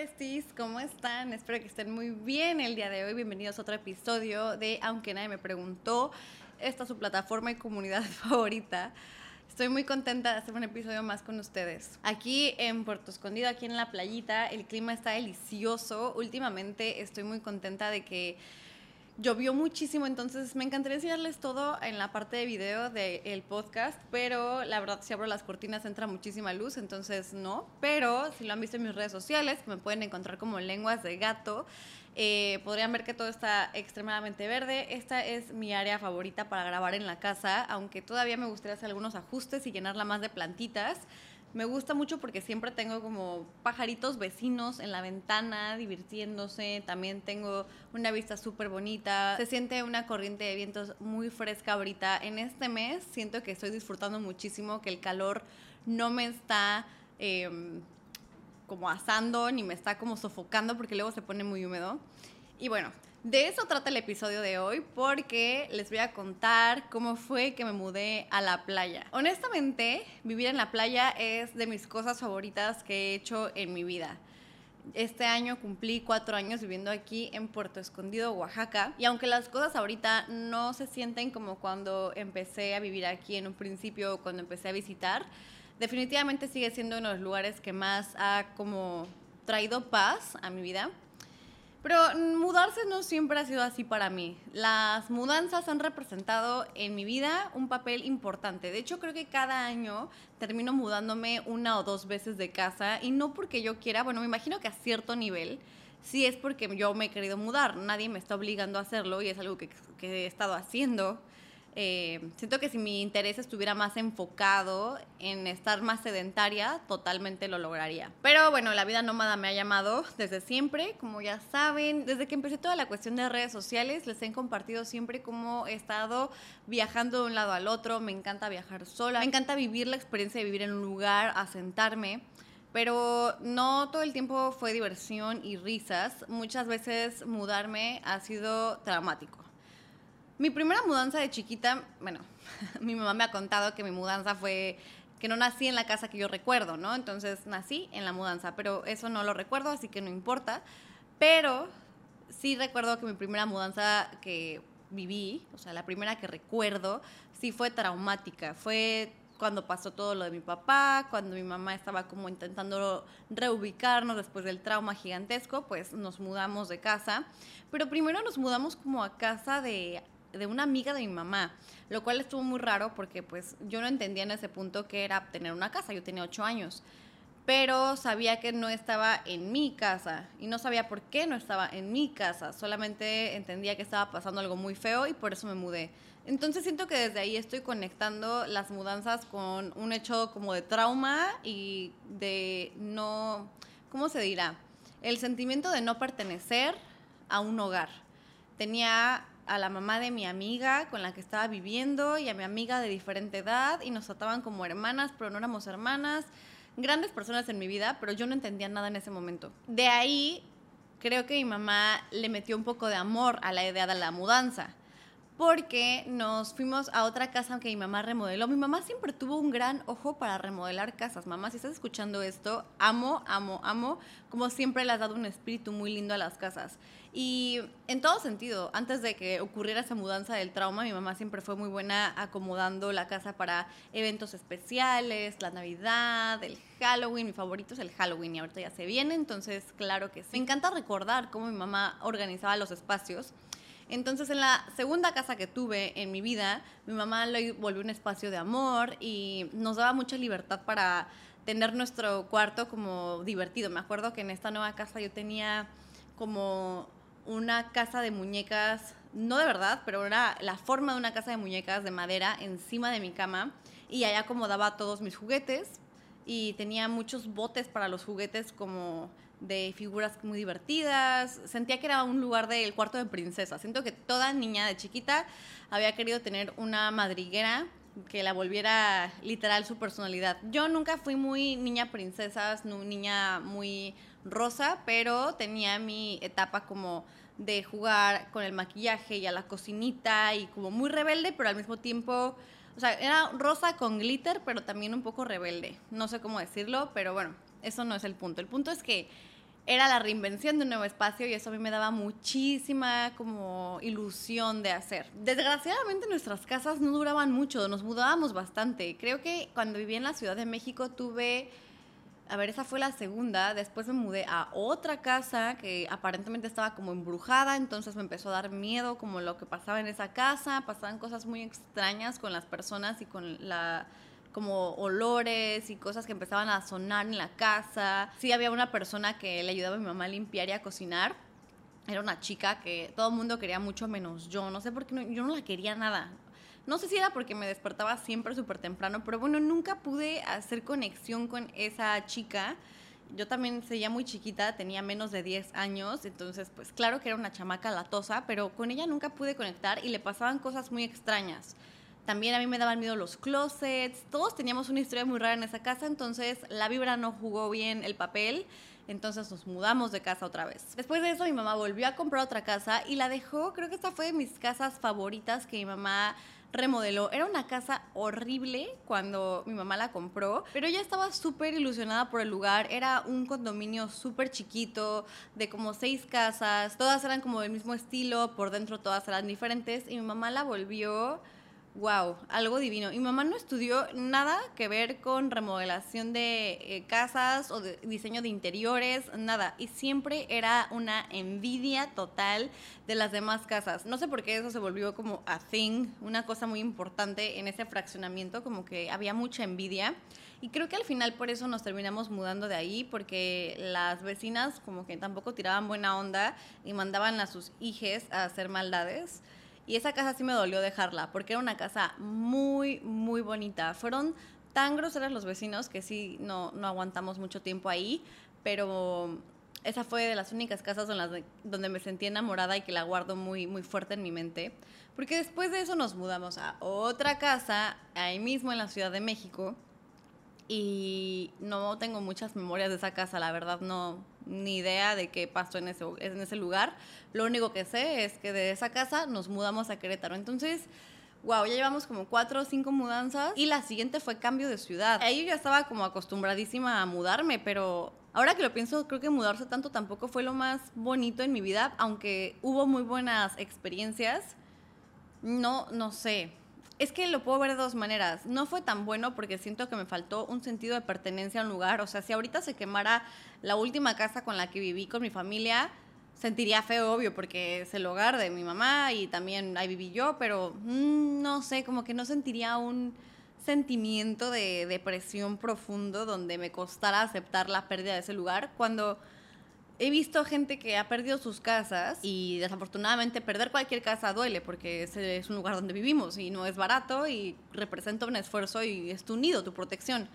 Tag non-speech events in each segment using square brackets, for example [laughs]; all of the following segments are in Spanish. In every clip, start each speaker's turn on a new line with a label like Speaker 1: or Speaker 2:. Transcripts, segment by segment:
Speaker 1: besties, ¿cómo están? Espero que estén muy bien el día de hoy. Bienvenidos a otro episodio de Aunque nadie me preguntó. Esta es su plataforma y comunidad [laughs] favorita. Estoy muy contenta de hacer un episodio más con ustedes. Aquí en Puerto Escondido, aquí en la playita, el clima está delicioso. Últimamente estoy muy contenta de que llovió muchísimo, entonces me encantaría enseñarles todo en la parte de video del podcast, pero la verdad si abro las cortinas entra muchísima luz, entonces no. Pero si lo han visto en mis redes sociales, me pueden encontrar como lenguas de gato. Eh, podrían ver que todo está extremadamente verde. Esta es mi área favorita para grabar en la casa, aunque todavía me gustaría hacer algunos ajustes y llenarla más de plantitas. Me gusta mucho porque siempre tengo como pajaritos vecinos en la ventana divirtiéndose. También tengo una vista súper bonita. Se siente una corriente de vientos muy fresca ahorita. En este mes siento que estoy disfrutando muchísimo, que el calor no me está em, como asando ni me está como sofocando porque luego se pone muy húmedo. Y bueno, de eso trata el episodio de hoy porque les voy a contar cómo fue que me mudé a la playa. Honestamente, vivir en la playa es de mis cosas favoritas que he hecho en mi vida. Este año cumplí cuatro años viviendo aquí en Puerto Escondido, Oaxaca. Y aunque las cosas ahorita no se sienten como cuando empecé a vivir aquí en un principio, cuando empecé a visitar, definitivamente sigue siendo uno de los lugares que más ha como traído paz a mi vida. Pero mudarse no siempre ha sido así para mí. Las mudanzas han representado en mi vida un papel importante. De hecho, creo que cada año termino mudándome una o dos veces de casa y no porque yo quiera, bueno, me imagino que a cierto nivel sí es porque yo me he querido mudar. Nadie me está obligando a hacerlo y es algo que, que he estado haciendo. Eh, siento que si mi interés estuviera más enfocado en estar más sedentaria, totalmente lo lograría. Pero bueno, la vida nómada me ha llamado desde siempre, como ya saben, desde que empecé toda la cuestión de redes sociales, les he compartido siempre cómo he estado viajando de un lado al otro, me encanta viajar sola, me encanta vivir la experiencia de vivir en un lugar, asentarme. Pero no todo el tiempo fue diversión y risas. Muchas veces mudarme ha sido traumático. Mi primera mudanza de chiquita, bueno, [laughs] mi mamá me ha contado que mi mudanza fue que no nací en la casa que yo recuerdo, ¿no? Entonces nací en la mudanza, pero eso no lo recuerdo, así que no importa. Pero sí recuerdo que mi primera mudanza que viví, o sea, la primera que recuerdo, sí fue traumática. Fue cuando pasó todo lo de mi papá, cuando mi mamá estaba como intentando reubicarnos después del trauma gigantesco, pues nos mudamos de casa. Pero primero nos mudamos como a casa de de una amiga de mi mamá, lo cual estuvo muy raro porque pues yo no entendía en ese punto que era tener una casa, yo tenía ocho años, pero sabía que no estaba en mi casa y no sabía por qué no estaba en mi casa, solamente entendía que estaba pasando algo muy feo y por eso me mudé. Entonces siento que desde ahí estoy conectando las mudanzas con un hecho como de trauma y de no, ¿cómo se dirá? El sentimiento de no pertenecer a un hogar. Tenía a la mamá de mi amiga con la que estaba viviendo y a mi amiga de diferente edad y nos trataban como hermanas, pero no éramos hermanas. Grandes personas en mi vida, pero yo no entendía nada en ese momento. De ahí creo que mi mamá le metió un poco de amor a la idea de la mudanza porque nos fuimos a otra casa que mi mamá remodeló. Mi mamá siempre tuvo un gran ojo para remodelar casas. Mamá, si estás escuchando esto, amo, amo, amo, como siempre le has dado un espíritu muy lindo a las casas. Y en todo sentido, antes de que ocurriera esa mudanza del trauma, mi mamá siempre fue muy buena acomodando la casa para eventos especiales, la Navidad, el Halloween. Mi favorito es el Halloween y ahorita ya se viene, entonces claro que sí. Me encanta recordar cómo mi mamá organizaba los espacios entonces, en la segunda casa que tuve en mi vida, mi mamá lo volvió un espacio de amor y nos daba mucha libertad para tener nuestro cuarto como divertido. Me acuerdo que en esta nueva casa yo tenía como una casa de muñecas, no de verdad, pero era la forma de una casa de muñecas de madera encima de mi cama y ahí acomodaba todos mis juguetes y tenía muchos botes para los juguetes como de figuras muy divertidas. Sentía que era un lugar del cuarto de princesa. Siento que toda niña de chiquita había querido tener una madriguera que la volviera literal su personalidad. Yo nunca fui muy niña princesa, niña muy rosa, pero tenía mi etapa como de jugar con el maquillaje y a la cocinita y como muy rebelde, pero al mismo tiempo, o sea, era rosa con glitter, pero también un poco rebelde. No sé cómo decirlo, pero bueno, eso no es el punto. El punto es que era la reinvención de un nuevo espacio y eso a mí me daba muchísima como ilusión de hacer. Desgraciadamente nuestras casas no duraban mucho, nos mudábamos bastante. Creo que cuando viví en la Ciudad de México tuve, a ver, esa fue la segunda, después me mudé a otra casa que aparentemente estaba como embrujada, entonces me empezó a dar miedo como lo que pasaba en esa casa, pasaban cosas muy extrañas con las personas y con la como olores y cosas que empezaban a sonar en la casa. Sí había una persona que le ayudaba a mi mamá a limpiar y a cocinar. Era una chica que todo el mundo quería mucho menos yo. No sé por qué yo no la quería nada. No sé si era porque me despertaba siempre súper temprano, pero bueno, nunca pude hacer conexión con esa chica. Yo también seguía muy chiquita, tenía menos de 10 años, entonces pues claro que era una chamaca latosa, pero con ella nunca pude conectar y le pasaban cosas muy extrañas. También a mí me daban miedo los closets. Todos teníamos una historia muy rara en esa casa, entonces la vibra no jugó bien el papel. Entonces nos mudamos de casa otra vez. Después de eso mi mamá volvió a comprar otra casa y la dejó, creo que esta fue de mis casas favoritas que mi mamá remodeló. Era una casa horrible cuando mi mamá la compró, pero ella estaba súper ilusionada por el lugar. Era un condominio súper chiquito, de como seis casas. Todas eran como del mismo estilo, por dentro todas eran diferentes y mi mamá la volvió Wow, algo divino. Mi mamá no estudió nada que ver con remodelación de eh, casas o diseño de interiores, nada. Y siempre era una envidia total de las demás casas. No sé por qué eso se volvió como a thing, una cosa muy importante en ese fraccionamiento, como que había mucha envidia. Y creo que al final por eso nos terminamos mudando de ahí, porque las vecinas como que tampoco tiraban buena onda y mandaban a sus hijes a hacer maldades. Y esa casa sí me dolió dejarla, porque era una casa muy, muy bonita. Fueron tan groseros los vecinos que sí, no, no aguantamos mucho tiempo ahí, pero esa fue de las únicas casas donde me sentí enamorada y que la guardo muy, muy fuerte en mi mente. Porque después de eso nos mudamos a otra casa, ahí mismo en la Ciudad de México. Y no tengo muchas memorias de esa casa, la verdad no, ni idea de qué pasó en ese, en ese lugar. Lo único que sé es que de esa casa nos mudamos a Querétaro. Entonces, wow, ya llevamos como cuatro o cinco mudanzas y la siguiente fue cambio de ciudad. Ahí yo ya estaba como acostumbradísima a mudarme, pero ahora que lo pienso, creo que mudarse tanto tampoco fue lo más bonito en mi vida, aunque hubo muy buenas experiencias. No, no sé. Es que lo puedo ver de dos maneras. No fue tan bueno porque siento que me faltó un sentido de pertenencia a un lugar. O sea, si ahorita se quemara la última casa con la que viví con mi familia, sentiría feo, obvio, porque es el hogar de mi mamá y también ahí viví yo, pero mm, no sé, como que no sentiría un sentimiento de depresión profundo donde me costara aceptar la pérdida de ese lugar cuando he visto gente que ha perdido sus casas y desafortunadamente perder cualquier casa duele porque ese es un lugar donde vivimos y no es barato y representa un esfuerzo y es tu nido, tu protección.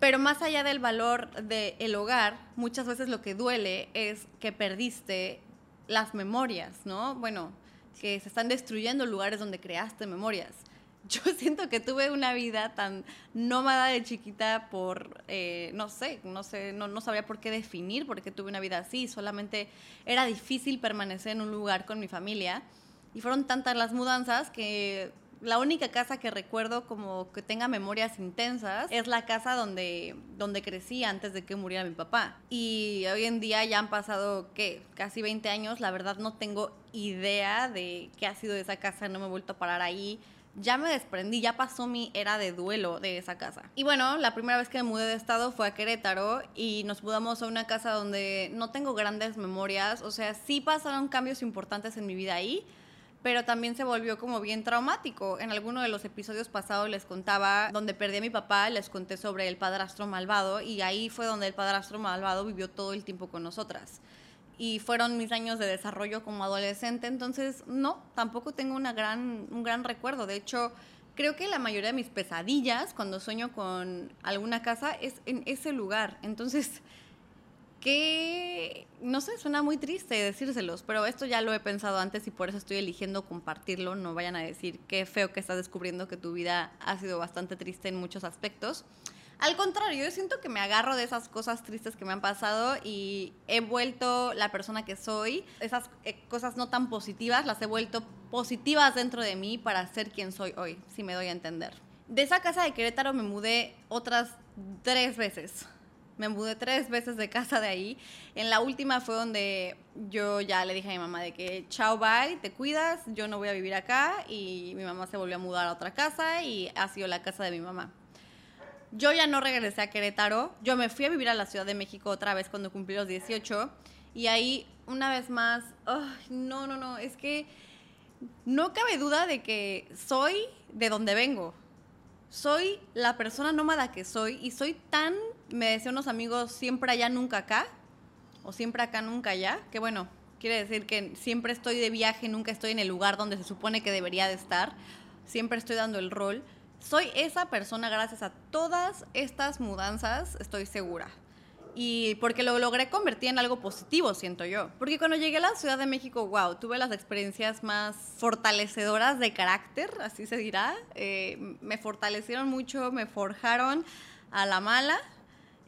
Speaker 1: Pero más allá del valor del hogar, muchas veces lo que duele es que perdiste las memorias, ¿no? Bueno, que se están destruyendo lugares donde creaste memorias. [laughs] yo siento que tuve una vida tan nómada de chiquita por, eh, no sé, no sé, no, no sabría por qué definir por qué tuve una vida así, solamente era difícil permanecer en un lugar con mi familia y fueron tantas las mudanzas que la única casa que recuerdo como que tenga memorias intensas es la casa donde, donde crecí antes de que muriera mi papá. Y hoy en día ya han pasado, ¿qué? Casi 20 años. La verdad no tengo idea de qué ha sido de esa casa. No me he vuelto a parar ahí ya me desprendí, ya pasó mi era de duelo de esa casa. Y bueno, la primera vez que me mudé de estado fue a Querétaro y nos mudamos a una casa donde no tengo grandes memorias, o sea, sí pasaron cambios importantes en mi vida ahí, pero también se volvió como bien traumático. En alguno de los episodios pasados les contaba donde perdí a mi papá, les conté sobre el padrastro malvado y ahí fue donde el padrastro malvado vivió todo el tiempo con nosotras y fueron mis años de desarrollo como adolescente, entonces no, tampoco tengo una gran, un gran recuerdo. De hecho, creo que la mayoría de mis pesadillas cuando sueño con alguna casa es en ese lugar. Entonces, que, no sé, suena muy triste decírselos, pero esto ya lo he pensado antes y por eso estoy eligiendo compartirlo. No vayan a decir qué feo que estás descubriendo que tu vida ha sido bastante triste en muchos aspectos. Al contrario, yo siento que me agarro de esas cosas tristes que me han pasado y he vuelto la persona que soy. Esas eh, cosas no tan positivas las he vuelto positivas dentro de mí para ser quien soy hoy, si me doy a entender. De esa casa de Querétaro me mudé otras tres veces. Me mudé tres veces de casa de ahí. En la última fue donde yo ya le dije a mi mamá de que chao, bye, te cuidas, yo no voy a vivir acá. Y mi mamá se volvió a mudar a otra casa y ha sido la casa de mi mamá. Yo ya no regresé a Querétaro. Yo me fui a vivir a la Ciudad de México otra vez cuando cumplí los 18. Y ahí, una vez más, no, no, no, es que no cabe duda de que soy de donde vengo. Soy la persona nómada que soy y soy tan, me decían unos amigos, siempre allá, nunca acá, o siempre acá, nunca allá, que bueno, quiere decir que siempre estoy de viaje, nunca estoy en el lugar donde se supone que debería de estar, siempre estoy dando el rol. Soy esa persona gracias a todas estas mudanzas, estoy segura y porque lo logré convertir en algo positivo, siento yo. Porque cuando llegué a la Ciudad de México, wow, tuve las experiencias más fortalecedoras de carácter, así se dirá. Eh, me fortalecieron mucho, me forjaron a la mala.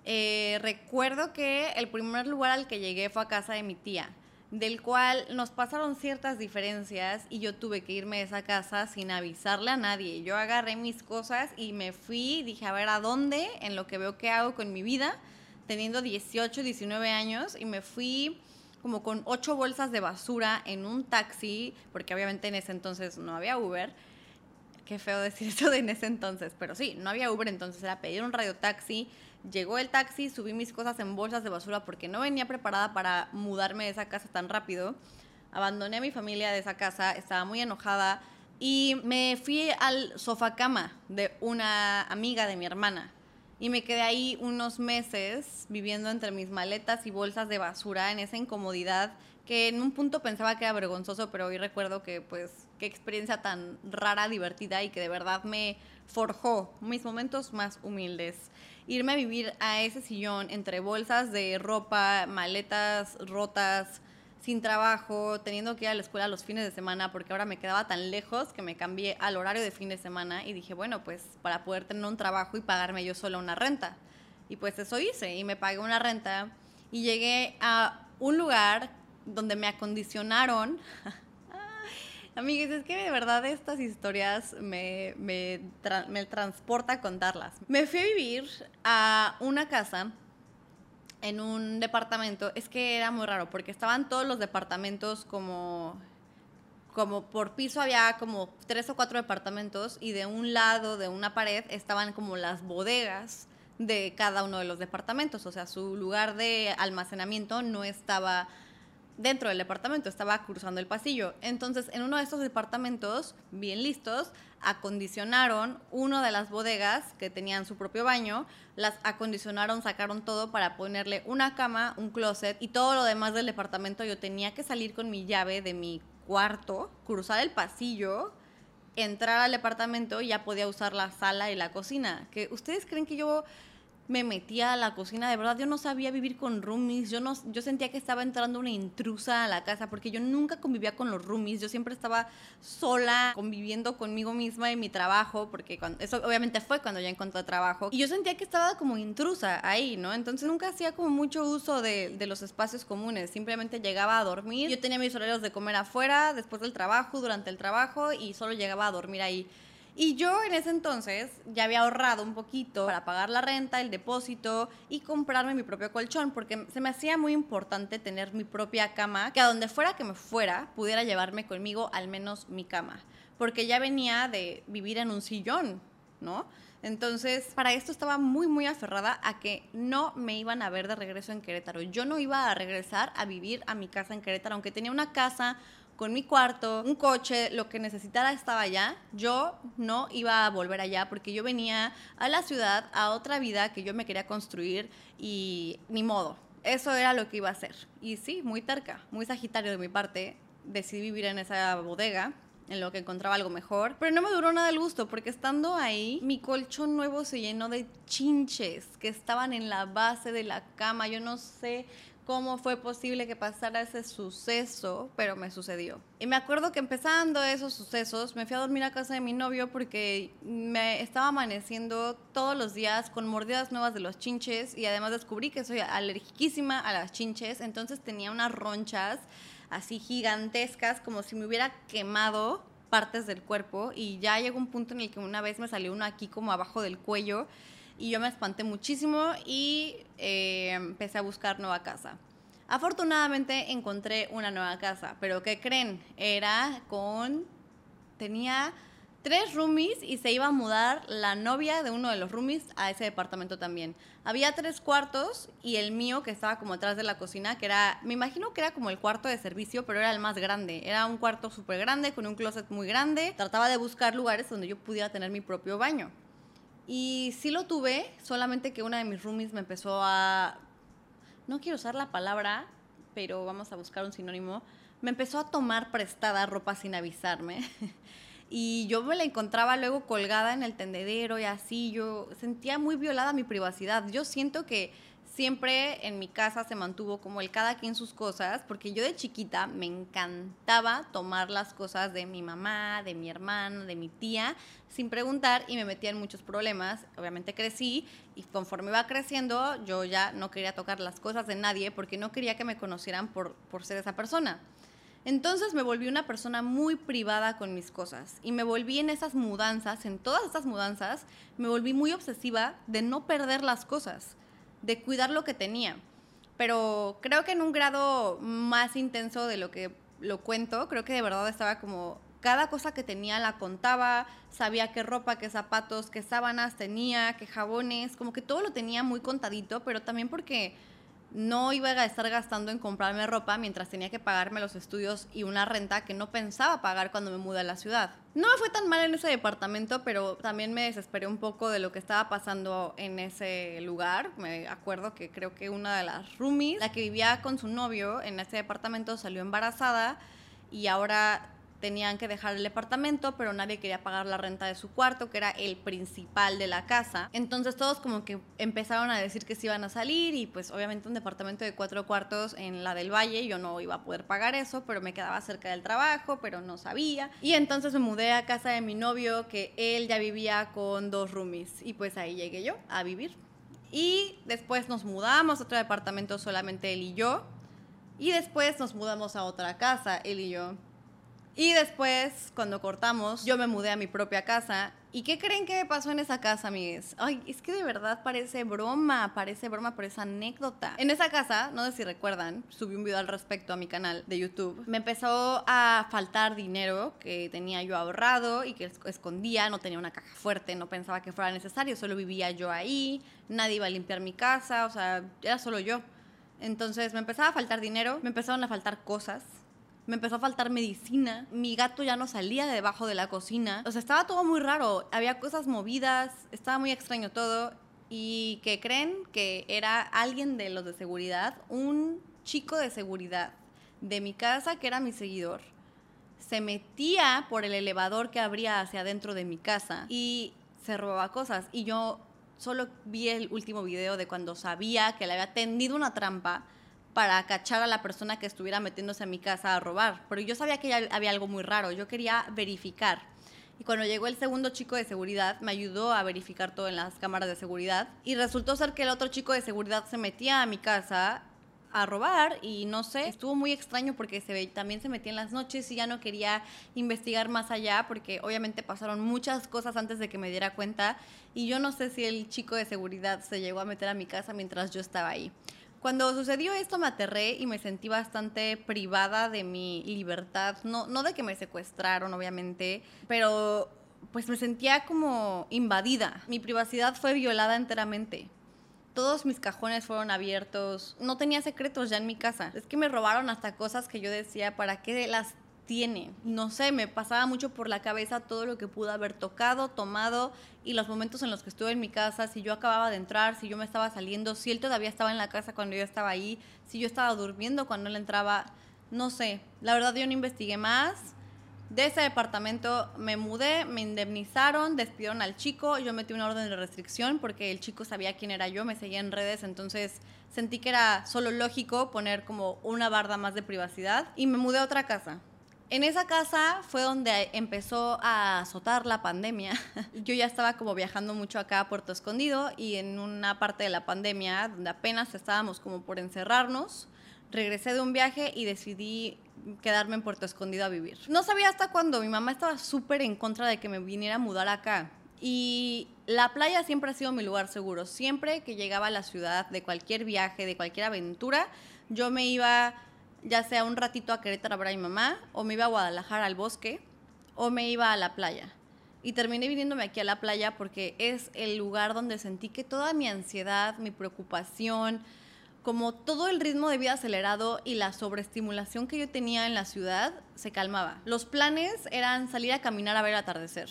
Speaker 1: Eh, recuerdo que el primer lugar al que llegué fue a casa de mi tía, del cual nos pasaron ciertas diferencias y yo tuve que irme de esa casa sin avisarle a nadie. Yo agarré mis cosas y me fui, dije a ver a dónde, en lo que veo que hago con mi vida teniendo 18, 19 años y me fui como con ocho bolsas de basura en un taxi, porque obviamente en ese entonces no había Uber. Qué feo decir [laughs] eso de en ese entonces, pero sí, no había Uber, entonces era pedir un radiotaxi. Llegó el taxi, subí mis cosas en bolsas de basura porque no venía preparada para mudarme de esa casa tan rápido. Abandoné a mi familia de esa casa, estaba muy enojada y me fui al sofá cama de una amiga de mi hermana y me quedé ahí unos meses viviendo entre mis maletas y bolsas de basura en esa incomodidad que en un punto pensaba que era vergonzoso, pero hoy recuerdo que pues qué experiencia tan rara, divertida y que de verdad me forjó mis momentos más humildes. Irme a vivir a ese sillón entre bolsas de ropa, maletas rotas, sin trabajo, teniendo que ir a la escuela los fines de semana, porque ahora me quedaba tan lejos que me cambié al horario de fin de semana y dije, bueno, pues para poder tener un trabajo y pagarme yo solo una renta. Y pues eso hice y me pagué una renta y llegué a un lugar donde me acondicionaron. [laughs] Amigos, es que de verdad estas historias me, me, me transporta contarlas. Me fui a vivir a una casa en un departamento, es que era muy raro, porque estaban todos los departamentos como, como por piso había como tres o cuatro departamentos y de un lado de una pared estaban como las bodegas de cada uno de los departamentos, o sea, su lugar de almacenamiento no estaba dentro del departamento, estaba cruzando el pasillo. Entonces, en uno de estos departamentos, bien listos, acondicionaron una de las bodegas que tenían su propio baño, las acondicionaron, sacaron todo para ponerle una cama, un closet y todo lo demás del departamento. Yo tenía que salir con mi llave de mi cuarto, cruzar el pasillo, entrar al departamento y ya podía usar la sala y la cocina. Que ustedes creen que yo me metía a la cocina, de verdad yo no sabía vivir con roomies, yo no yo sentía que estaba entrando una intrusa a la casa porque yo nunca convivía con los roomies, yo siempre estaba sola conviviendo conmigo misma en mi trabajo, porque eso obviamente fue cuando ya encontré trabajo y yo sentía que estaba como intrusa ahí, ¿no? Entonces nunca hacía como mucho uso de, de los espacios comunes, simplemente llegaba a dormir, yo tenía mis horarios de comer afuera, después del trabajo, durante el trabajo y solo llegaba a dormir ahí. Y yo en ese entonces ya había ahorrado un poquito para pagar la renta, el depósito y comprarme mi propio colchón, porque se me hacía muy importante tener mi propia cama, que a donde fuera que me fuera pudiera llevarme conmigo al menos mi cama, porque ya venía de vivir en un sillón, ¿no? Entonces, para esto estaba muy, muy aferrada a que no me iban a ver de regreso en Querétaro. Yo no iba a regresar a vivir a mi casa en Querétaro, aunque tenía una casa con mi cuarto, un coche, lo que necesitara estaba allá. Yo no iba a volver allá porque yo venía a la ciudad, a otra vida que yo me quería construir y ni modo. Eso era lo que iba a hacer. Y sí, muy terca, muy sagitario de mi parte, decidí vivir en esa bodega en lo que encontraba algo mejor. Pero no me duró nada el gusto, porque estando ahí, mi colchón nuevo se llenó de chinches que estaban en la base de la cama. Yo no sé cómo fue posible que pasara ese suceso, pero me sucedió. Y me acuerdo que empezando esos sucesos, me fui a dormir a casa de mi novio porque me estaba amaneciendo todos los días con mordidas nuevas de los chinches y además descubrí que soy alergiquísima a las chinches, entonces tenía unas ronchas así gigantescas como si me hubiera quemado partes del cuerpo. Y ya llegó un punto en el que una vez me salió uno aquí como abajo del cuello y yo me espanté muchísimo y eh, empecé a buscar nueva casa. Afortunadamente encontré una nueva casa, pero ¿qué creen? Era con... tenía tres roomies y se iba a mudar la novia de uno de los roomies a ese departamento también. Había tres cuartos y el mío que estaba como atrás de la cocina, que era, me imagino que era como el cuarto de servicio, pero era el más grande. Era un cuarto súper grande con un closet muy grande. Trataba de buscar lugares donde yo pudiera tener mi propio baño. Y sí lo tuve, solamente que una de mis roomies me empezó a... No quiero usar la palabra, pero vamos a buscar un sinónimo. Me empezó a tomar prestada ropa sin avisarme. [laughs] y yo me la encontraba luego colgada en el tendedero y así, yo sentía muy violada mi privacidad. Yo siento que siempre en mi casa se mantuvo como el cada quien sus cosas, porque yo de chiquita me encantaba tomar las cosas de mi mamá, de mi hermana, de mi tía, sin preguntar y me metía en muchos problemas. Obviamente crecí y conforme iba creciendo yo ya no quería tocar las cosas de nadie porque no quería que me conocieran por, por ser esa persona. Entonces me volví una persona muy privada con mis cosas y me volví en esas mudanzas, en todas estas mudanzas, me volví muy obsesiva de no perder las cosas, de cuidar lo que tenía. Pero creo que en un grado más intenso de lo que lo cuento, creo que de verdad estaba como cada cosa que tenía la contaba, sabía qué ropa, qué zapatos, qué sábanas tenía, qué jabones, como que todo lo tenía muy contadito, pero también porque no iba a estar gastando en comprarme ropa mientras tenía que pagarme los estudios y una renta que no pensaba pagar cuando me mudé a la ciudad. No me fue tan mal en ese departamento, pero también me desesperé un poco de lo que estaba pasando en ese lugar. Me acuerdo que creo que una de las roomies, la que vivía con su novio en ese departamento, salió embarazada y ahora tenían que dejar el departamento, pero nadie quería pagar la renta de su cuarto, que era el principal de la casa. Entonces todos como que empezaron a decir que se iban a salir y pues obviamente un departamento de cuatro cuartos en la del Valle, yo no iba a poder pagar eso, pero me quedaba cerca del trabajo, pero no sabía. Y entonces me mudé a casa de mi novio, que él ya vivía con dos roomies y pues ahí llegué yo a vivir. Y después nos mudamos a otro departamento solamente él y yo. Y después nos mudamos a otra casa, él y yo. Y después, cuando cortamos, yo me mudé a mi propia casa. ¿Y qué creen que pasó en esa casa, amigues? Ay, es que de verdad parece broma, parece broma por esa anécdota. En esa casa, no sé si recuerdan, subí un video al respecto a mi canal de YouTube. Me empezó a faltar dinero que tenía yo ahorrado y que escondía, no tenía una caja fuerte, no pensaba que fuera necesario, solo vivía yo ahí, nadie iba a limpiar mi casa, o sea, era solo yo. Entonces me empezaba a faltar dinero, me empezaron a faltar cosas me empezó a faltar medicina, mi gato ya no salía de debajo de la cocina, o sea, estaba todo muy raro, había cosas movidas, estaba muy extraño todo. Y que creen que era alguien de los de seguridad, un chico de seguridad de mi casa que era mi seguidor, se metía por el elevador que abría hacia adentro de mi casa y se robaba cosas. Y yo solo vi el último video de cuando sabía que le había tendido una trampa para cachar a la persona que estuviera metiéndose a mi casa a robar. Pero yo sabía que había algo muy raro, yo quería verificar. Y cuando llegó el segundo chico de seguridad, me ayudó a verificar todo en las cámaras de seguridad. Y resultó ser que el otro chico de seguridad se metía a mi casa a robar y no sé, estuvo muy extraño porque también se metía en las noches y ya no quería investigar más allá porque obviamente pasaron muchas cosas antes de que me diera cuenta y yo no sé si el chico de seguridad se llegó a meter a mi casa mientras yo estaba ahí. Cuando sucedió esto me aterré y me sentí bastante privada de mi libertad, no, no de que me secuestraron obviamente, pero pues me sentía como invadida. Mi privacidad fue violada enteramente. Todos mis cajones fueron abiertos. No tenía secretos ya en mi casa. Es que me robaron hasta cosas que yo decía, ¿para qué las No sé, me pasaba mucho por la cabeza todo lo que pudo haber tocado, tomado y los momentos en los que estuve en mi casa, si yo acababa de entrar, si yo me estaba saliendo, si él todavía estaba en la casa cuando yo estaba ahí, si yo estaba durmiendo cuando él entraba, no sé. La verdad yo no investigué más. De ese departamento me mudé, me indemnizaron, despidieron al chico, yo metí una orden de restricción porque el chico sabía quién era yo, me seguía en redes, entonces sentí que era solo lógico poner como una barda más de privacidad y me mudé a otra casa. En esa casa fue donde empezó a azotar la pandemia. [laughs] Yo ya estaba como viajando mucho acá a Puerto Escondido y en una parte de la pandemia, donde apenas estábamos como por encerrarnos, regresé de un viaje y decidí quedarme en Puerto Escondido a vivir. No sabía hasta cuándo, mi mamá estaba súper en contra de que me viniera a mudar acá. Y la playa siempre ha sido mi lugar seguro. Siempre que llegaba a la ciudad, de cualquier viaje, de cualquier aventura, yo me iba ya sea un ratito a Querétaro a ver a mi mamá, o me iba a Guadalajara al bosque, o me iba a la playa. Y terminé viniéndome aquí a la playa porque es el lugar donde sentí que toda mi ansiedad, mi preocupación, como todo el ritmo de vida acelerado y la sobreestimulación que yo tenía en la ciudad se calmaba. Los planes eran salir a caminar a ver el atardecer.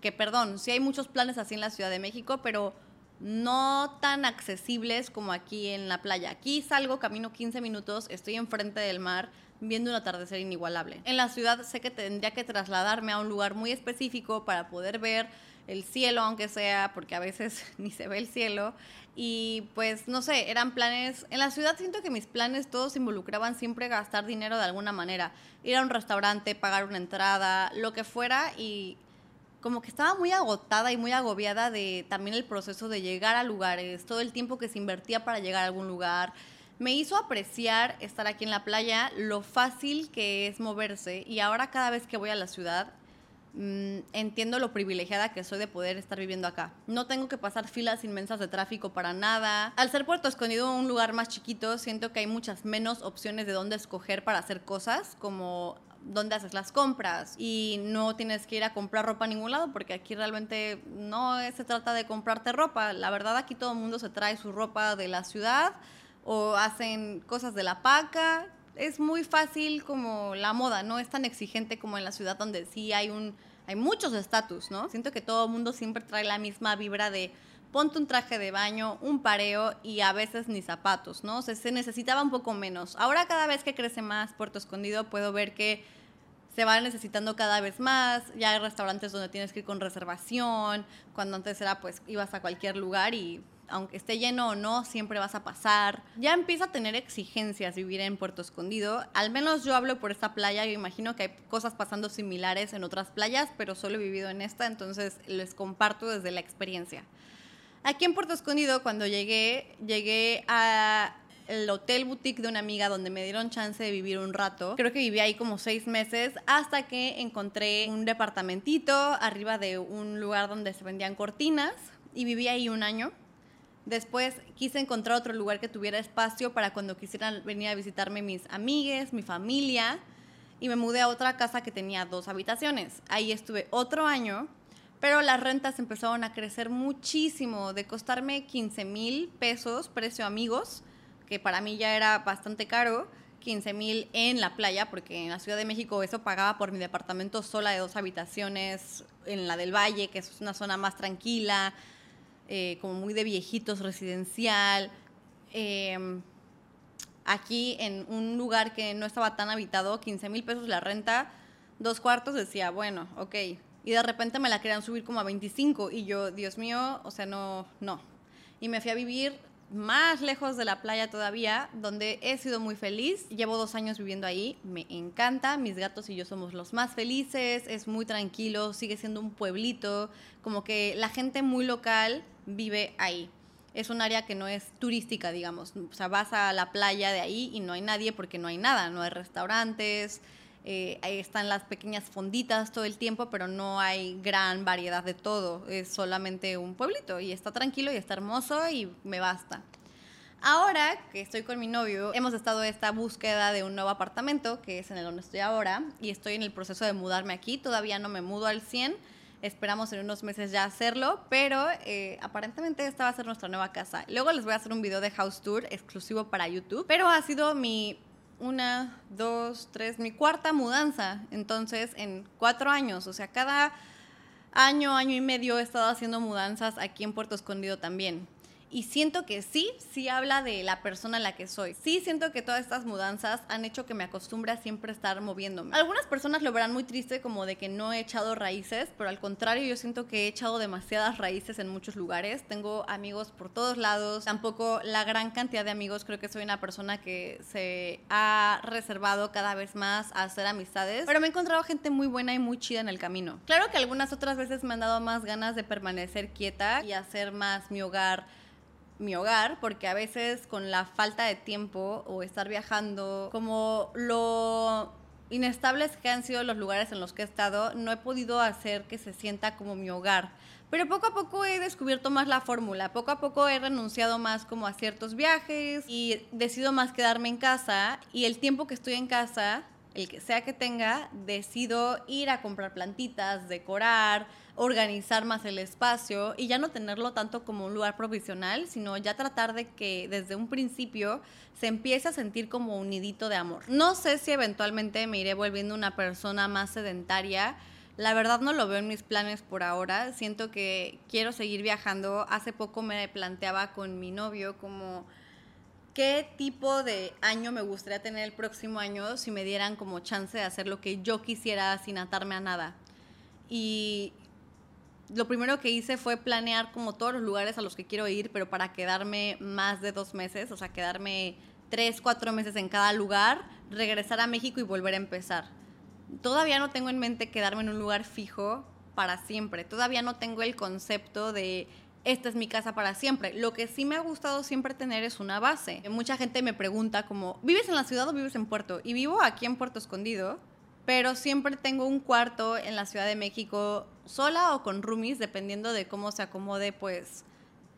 Speaker 1: Que perdón, sí hay muchos planes así en la Ciudad de México, pero no tan accesibles como aquí en la playa. Aquí salgo, camino 15 minutos, estoy enfrente del mar viendo un atardecer inigualable. En la ciudad sé que tendría que trasladarme a un lugar muy específico para poder ver el cielo, aunque sea, porque a veces [laughs] ni se ve el cielo. Y pues no sé, eran planes. En la ciudad siento que mis planes todos involucraban siempre gastar dinero de alguna manera. Ir a un restaurante, pagar una entrada, lo que fuera. Y como que estaba muy agotada y muy agobiada de también el proceso de llegar a lugares, todo el tiempo que se invertía para llegar a algún lugar. Me hizo apreciar estar aquí en la playa, lo fácil que es moverse y ahora cada vez que voy a la ciudad mm, entiendo lo privilegiada que soy de poder estar viviendo acá. No tengo que pasar filas inmensas de tráfico para nada. Al ser Puerto Escondido un lugar más chiquito, siento que hay muchas menos opciones de dónde escoger para hacer cosas, como dónde haces las compras y no tienes que ir a comprar ropa a ningún lado porque aquí realmente no se trata de comprarte ropa. La verdad aquí todo el mundo se trae su ropa de la ciudad o hacen cosas de la paca. Es muy fácil como la moda, no es tan exigente como en la ciudad donde sí hay un hay muchos estatus, ¿no? Siento que todo el mundo siempre trae la misma vibra de ponte un traje de baño, un pareo y a veces ni zapatos, ¿no? O sea, se necesitaba un poco menos. Ahora cada vez que crece más Puerto Escondido puedo ver que se va necesitando cada vez más. Ya hay restaurantes donde tienes que ir con reservación, cuando antes era pues ibas a cualquier lugar y aunque esté lleno o no, siempre vas a pasar. Ya empieza a tener exigencias vivir en Puerto Escondido. Al menos yo hablo por esta playa, yo imagino que hay cosas pasando similares en otras playas, pero solo he vivido en esta, entonces les comparto desde la experiencia. Aquí en Puerto Escondido, cuando llegué, llegué a el hotel boutique de una amiga donde me dieron chance de vivir un rato. Creo que viví ahí como seis meses hasta que encontré un departamentito arriba de un lugar donde se vendían cortinas y viví ahí un año. Después quise encontrar otro lugar que tuviera espacio para cuando quisieran venir a visitarme mis amigues, mi familia. Y me mudé a otra casa que tenía dos habitaciones. Ahí estuve otro año pero las rentas empezaron a crecer muchísimo, de costarme 15 mil pesos, precio amigos, que para mí ya era bastante caro, 15 mil en la playa, porque en la Ciudad de México eso pagaba por mi departamento sola de dos habitaciones, en la del Valle, que es una zona más tranquila, eh, como muy de viejitos, residencial. Em, aquí en un lugar que no estaba tan habitado, 15 mil pesos la renta, dos cuartos, decía, bueno, ok, y de repente me la querían subir como a 25 y yo, Dios mío, o sea, no, no. Y me fui a vivir más lejos de la playa todavía, donde he sido muy feliz. Llevo dos años viviendo ahí, me encanta, mis gatos y yo somos los más felices, es muy tranquilo, sigue siendo un pueblito, como que la gente muy local vive ahí. Es un área que no es turística, digamos. O sea, vas a la playa de ahí y no hay nadie porque no hay nada, no hay restaurantes, eh, ahí están las pequeñas fonditas todo el tiempo, pero no hay gran variedad de todo. Es solamente un pueblito y está tranquilo y está hermoso y me basta. Ahora que estoy con mi novio, hemos estado en esta búsqueda de un nuevo apartamento, que es en el donde estoy ahora, y estoy en el proceso de mudarme aquí. Todavía no me mudo al 100. Esperamos en unos meses ya hacerlo, pero eh, aparentemente esta va a ser nuestra nueva casa. Luego les voy a hacer un video de house tour exclusivo para YouTube, pero ha sido mi una, dos, tres, mi cuarta mudanza. Entonces, en cuatro años, o sea, cada año, año y medio he estado haciendo mudanzas aquí en Puerto Escondido también. Y siento que sí, sí habla de la persona en la que soy. Sí siento que todas estas mudanzas han hecho que me acostumbre a siempre estar moviéndome. Algunas personas lo verán muy triste como de que no he echado raíces, pero al contrario yo siento que he echado demasiadas raíces en muchos lugares. Tengo amigos por todos lados. Tampoco la gran cantidad de amigos. Creo que soy una persona que se ha reservado cada vez más a hacer amistades. Pero me he encontrado gente muy buena y muy chida en el camino. Claro que algunas otras veces me han dado más ganas de permanecer quieta y hacer más mi hogar mi hogar, porque a veces con la falta de tiempo o estar viajando, como lo inestables que han sido los lugares en los que he estado, no he podido hacer que se sienta como mi hogar. Pero poco a poco he descubierto más la fórmula, poco a poco he renunciado más como a ciertos viajes y decido más quedarme en casa y el tiempo que estoy en casa, el que sea que tenga, decido ir a comprar plantitas, decorar, organizar más el espacio y ya no tenerlo tanto como un lugar provisional, sino ya tratar de que desde un principio se empiece a sentir como un nidito de amor. No sé si eventualmente me iré volviendo una persona más sedentaria, la verdad no lo veo en mis planes por ahora. Siento que quiero seguir viajando. Hace poco me planteaba con mi novio como qué tipo de año me gustaría tener el próximo año si me dieran como chance de hacer lo que yo quisiera sin atarme a nada. Y lo primero que hice fue planear como todos los lugares a los que quiero ir, pero para quedarme más de dos meses, o sea, quedarme tres, cuatro meses en cada lugar, regresar a México y volver a empezar todavía no tengo en mente quedarme en un lugar fijo para siempre. Todavía no tengo el concepto de esta es mi casa para siempre. Lo que sí me ha gustado siempre tener es una base. Mucha gente me pregunta como, ¿vives en la ciudad o vives en Puerto? Y vivo aquí en Puerto Escondido, pero siempre tengo un cuarto en la Ciudad de México sola o con roomies, dependiendo de cómo se acomode pues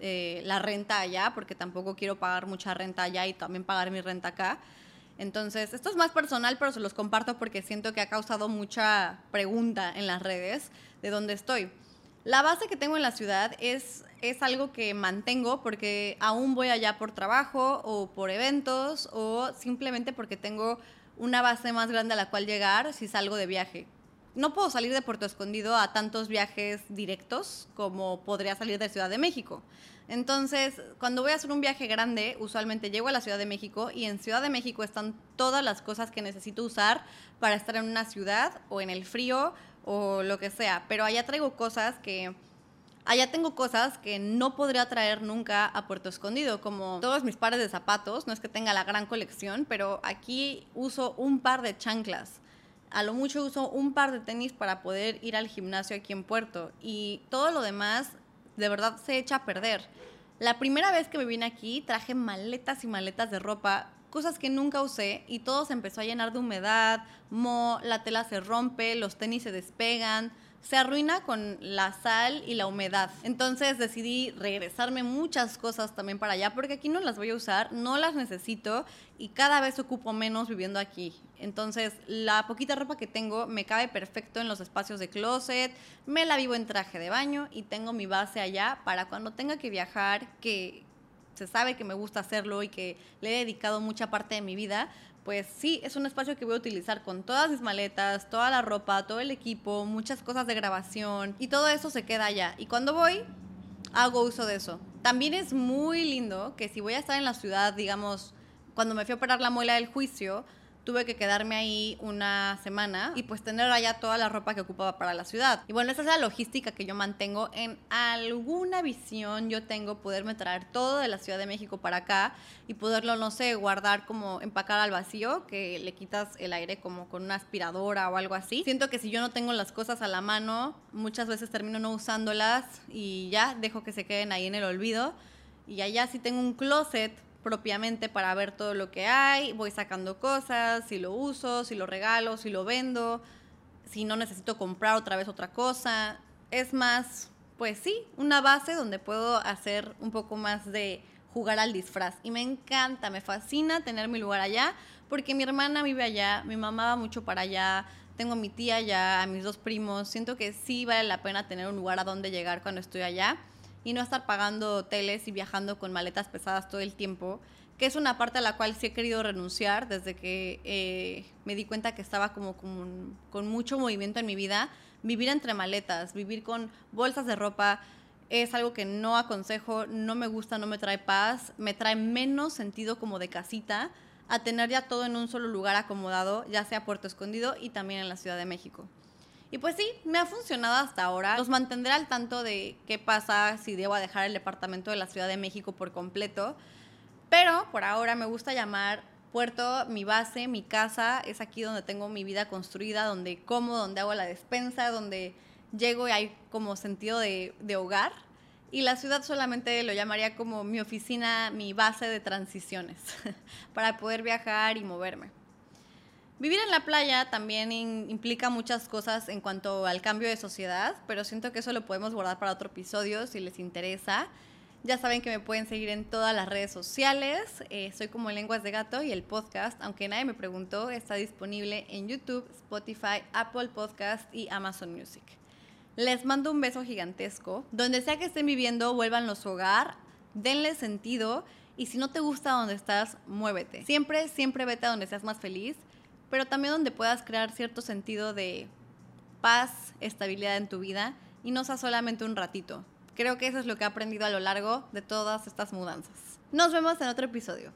Speaker 1: eh, la renta allá, porque tampoco quiero pagar mucha renta allá y también pagar mi renta acá. Entonces, esto es más personal, pero se los comparto porque siento que ha causado mucha pregunta en las redes de dónde estoy. La base que tengo en la ciudad es, es algo que mantengo porque aún voy allá por trabajo o por eventos o simplemente porque tengo una base más grande a la cual llegar si salgo de viaje. No puedo salir de Puerto Escondido a tantos viajes directos como podría salir de Ciudad de México. Entonces, cuando voy a hacer un viaje grande, usualmente llego a la Ciudad de México y en Ciudad de México están todas las cosas que necesito usar para estar en una ciudad o en el frío o lo que sea. Pero allá traigo cosas que... Allá tengo cosas que no podría traer nunca a Puerto Escondido, como todos mis pares de zapatos, no es que tenga la gran colección, pero aquí uso un par de chanclas. A lo mucho uso un par de tenis para poder ir al gimnasio aquí en Puerto. Y todo lo demás de verdad se echa a perder. La primera vez que me vine aquí traje maletas y maletas de ropa, cosas que nunca usé y todo se empezó a llenar de humedad, mo, la tela se rompe, los tenis se despegan, se arruina con la sal y la humedad. Entonces decidí regresarme muchas cosas también para allá porque aquí no las voy a usar, no las necesito y cada vez ocupo menos viviendo aquí. Entonces la poquita ropa que tengo me cabe perfecto en los espacios de closet, me la vivo en traje de baño y tengo mi base allá para cuando tenga que viajar, que se sabe que me gusta hacerlo y que le he dedicado mucha parte de mi vida, pues sí, es un espacio que voy a utilizar con todas mis maletas, toda la ropa, todo el equipo, muchas cosas de grabación y todo eso se queda allá. Y cuando voy, hago uso de eso. También es muy lindo que si voy a estar en la ciudad, digamos, cuando me fui a operar la muela del juicio, tuve que quedarme ahí una semana y pues tener allá toda la ropa que ocupaba para la ciudad. Y bueno, esa es la logística que yo mantengo. En alguna visión yo tengo poderme traer todo de la Ciudad de México para acá y poderlo, no sé, guardar como empacar al vacío, que le quitas el aire como con una aspiradora o algo así. Siento que si yo no tengo las cosas a la mano, muchas veces termino no usándolas y ya dejo que se queden ahí en el olvido. Y allá sí tengo un closet propiamente para ver todo lo que hay, voy sacando cosas, si lo uso, si lo regalo, si lo vendo, si no necesito comprar otra vez otra cosa. Es más, pues sí, una base donde puedo hacer un poco más de jugar al disfraz. Y me encanta, me fascina tener mi lugar allá, porque mi hermana vive allá, mi mamá va mucho para allá, tengo a mi tía allá, a mis dos primos. Siento que sí vale la pena tener un lugar a donde llegar cuando estoy allá y no estar pagando hoteles y viajando con maletas pesadas todo el tiempo, que es una parte a la cual sí he querido renunciar desde que eh, me di cuenta que estaba como, con mucho movimiento en mi vida. Vivir entre maletas, vivir con bolsas de ropa, es algo que no aconsejo, no me gusta, no me trae paz, me trae menos sentido como de casita a tener ya todo en un solo lugar acomodado, ya sea Puerto Escondido y también en la Ciudad de México. Y pues sí, me ha funcionado hasta ahora. Los mantendré al tanto de qué pasa si debo dejar el departamento de la Ciudad de México por completo. Pero por ahora me gusta llamar Puerto mi base, mi casa. Es aquí donde tengo mi vida construida, donde como, donde hago la despensa, donde llego y hay como sentido de, de hogar. Y la ciudad solamente lo llamaría como mi oficina, mi base de transiciones, [laughs] para poder viajar y moverme. Vivir en la playa también implica muchas cosas en cuanto al cambio de sociedad, pero siento que eso lo podemos guardar para otro episodio si les interesa. Ya saben que me pueden seguir en todas las redes sociales. Eh, soy como Lenguas de Gato y el podcast, aunque nadie me preguntó, está disponible en YouTube, Spotify, Apple Podcast y Amazon Music. Les mando un beso gigantesco. Donde sea que estén viviendo, vuelvan a hogar, denle sentido y si no te gusta donde estás, muévete. Siempre, siempre vete a donde seas más feliz pero también donde puedas crear cierto sentido de paz, estabilidad en tu vida y no sea solamente un ratito. Creo que eso es lo que he aprendido a lo largo de todas estas mudanzas. Nos vemos en otro episodio.